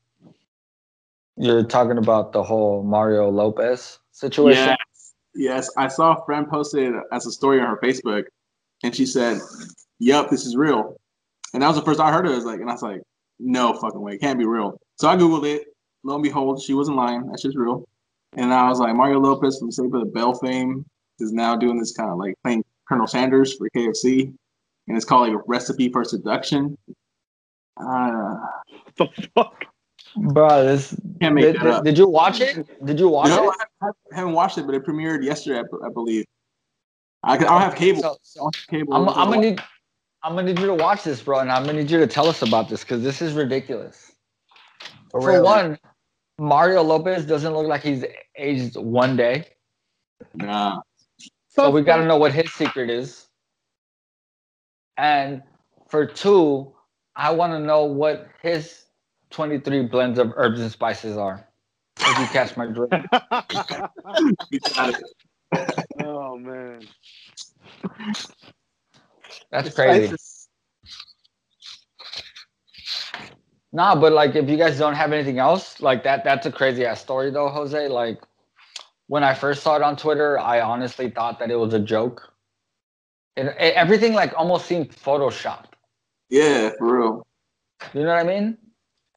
S1: you're talking about the whole Mario Lopez situation.
S3: yes, yes, I saw a friend posted as a story on her Facebook, and she said, "Yup, this is real." And that was the first I heard of it. I was like, and I was like, "No fucking way, it can't be real." So I googled it. Lo and behold, she wasn't lying. That's just real. And I was like, Mario Lopez from Saved by the Bell fame is now doing this kind of like playing Colonel Sanders for KFC, and it's called like a recipe for seduction. Uh,
S2: the fuck?
S1: Bro, this
S3: Can't make
S1: did,
S3: that
S1: did-
S3: up.
S1: did you watch it? Did you watch
S3: no,
S1: it?
S3: I haven't- watched it, but it premiered yesterday, I, b- I believe. I, I don't have cable.
S1: So-
S3: I don't have cable.
S1: I'm, I'm gonna need I'm gonna need you to watch this, bro, and I'm gonna need you to tell us about this because this is ridiculous.
S4: For
S1: For one, Mario Lopez doesn't look like he's aged one day,
S3: Nah.
S1: so we gotta know what his secret is. And for two, I want to know what his 23 blends of herbs and spices are. If you catch my drift.
S2: oh man,
S1: That's crazy. Nah, but like if you guys don't have anything else, like that that's a crazy ass story though, Jose. Like when I first saw it on Twitter, I honestly thought that it was a joke. It, it- everything like almost seemed photoshopped.
S3: Yeah, for real.
S1: You know what I mean?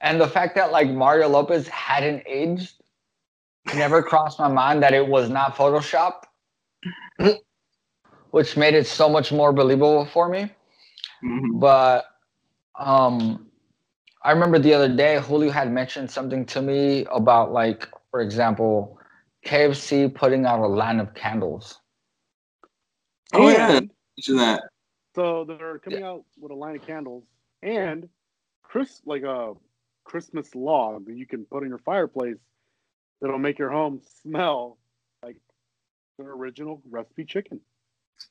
S1: And the fact that like Mario Lopez hadn't aged never crossed my mind that it was not Photoshop, which made it so much more believable for me. But um, I remember the other day Julio had mentioned something to me about like, for example, KFC putting out a line of candles.
S3: Oh yeah,
S2: And-
S3: mention that.
S2: So they're coming out with a line of candles and Chris like a Christmas log that you can put in your fireplace that'll make your home smell like the original recipe chicken.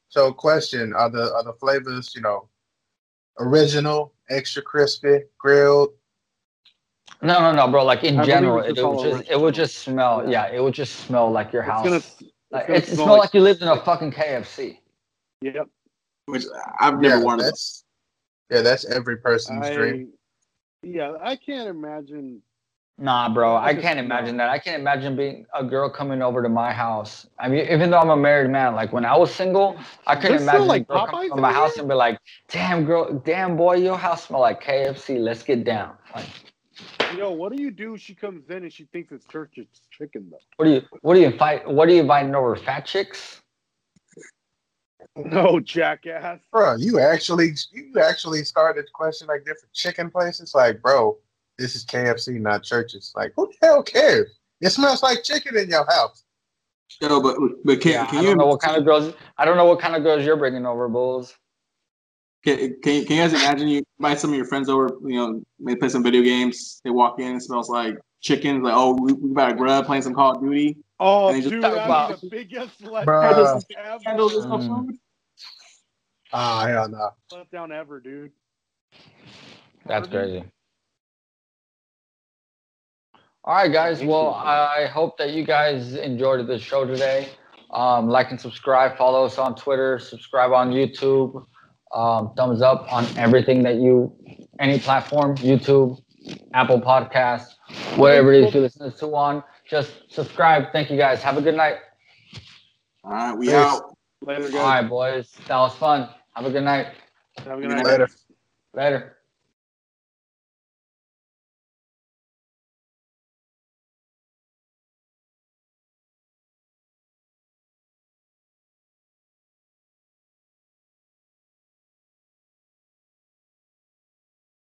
S4: So, question: Are the are the flavors, you know, original, extra crispy, grilled?
S1: No, no, no, bro. Like in
S2: I
S1: general,
S2: it's
S1: it,
S2: just
S1: would just it would just smell. Yeah, it would just smell like your
S2: It's
S1: house.
S2: gonna- it's
S1: like,
S2: gonna
S1: it, it
S2: smell
S1: smelled
S2: like-
S1: like you lived in a fucking KFC.
S2: Yep.
S3: Which I've never
S4: Yeah,
S3: wanted.
S4: that's yeah, that's every person's dream.
S2: Yeah, I can't imagine.
S1: Nah, bro, I
S2: just
S1: can't
S2: smell.
S1: imagine that. I can't imagine being a girl coming over to my house. I mean, even though I'm a married man, like when I was single, I couldn't
S2: Does it
S1: imagine
S2: like
S1: a girl coming to my
S2: over
S1: house and be like, "Damn, girl, damn boy, your house smell like KFC. Let's get down." Like,
S2: Yo, what do you do? She comes in and she thinks it's church's chicken though.
S1: what do you, what do you invite? What are you inviting over? Fat chicks?
S2: No, jackass.
S4: Bro, you actually you actually started questioning like different chicken places. Like, bro, this is KFC, not churches. Like, who the hell cares? It smells like chicken in your house.
S3: Yo, but but can,
S1: Yeah,
S3: can
S1: I
S3: you
S1: don't know what kind of girls. I don't know what kind of girls you're bringing over, bulls.
S3: Can, can, you- can you guys imagine you invite some of your friends over, you know, maybe play some video games. They walk in, it smells like chicken. Like, oh, we, we about to grub, playing some Call of Duty.
S2: Oh,
S3: And they just
S2: dude,
S3: talk about-
S2: the biggest let
S4: Bruh.
S2: down
S3: Candles
S2: ever.
S3: Stuff.
S4: Ah, hell no.
S2: Let down ever, dude.
S1: That's crazy. All right, guys. Well, I hope that you guys enjoyed the show today. Um, like and subscribe. Follow us on Twitter. Subscribe on YouTube. Um, thumbs up on everything that you, any platform, YouTube, Apple Podcasts, whatever it is you listen to on. Just subscribe. Thank you, guys. Have a good night.
S3: All right, we
S4: Peace.
S3: out.
S2: Later, guys.
S1: right, boys. That was fun. Have a good night.
S2: Have a good
S3: Good
S2: night.
S4: Later.
S1: Later.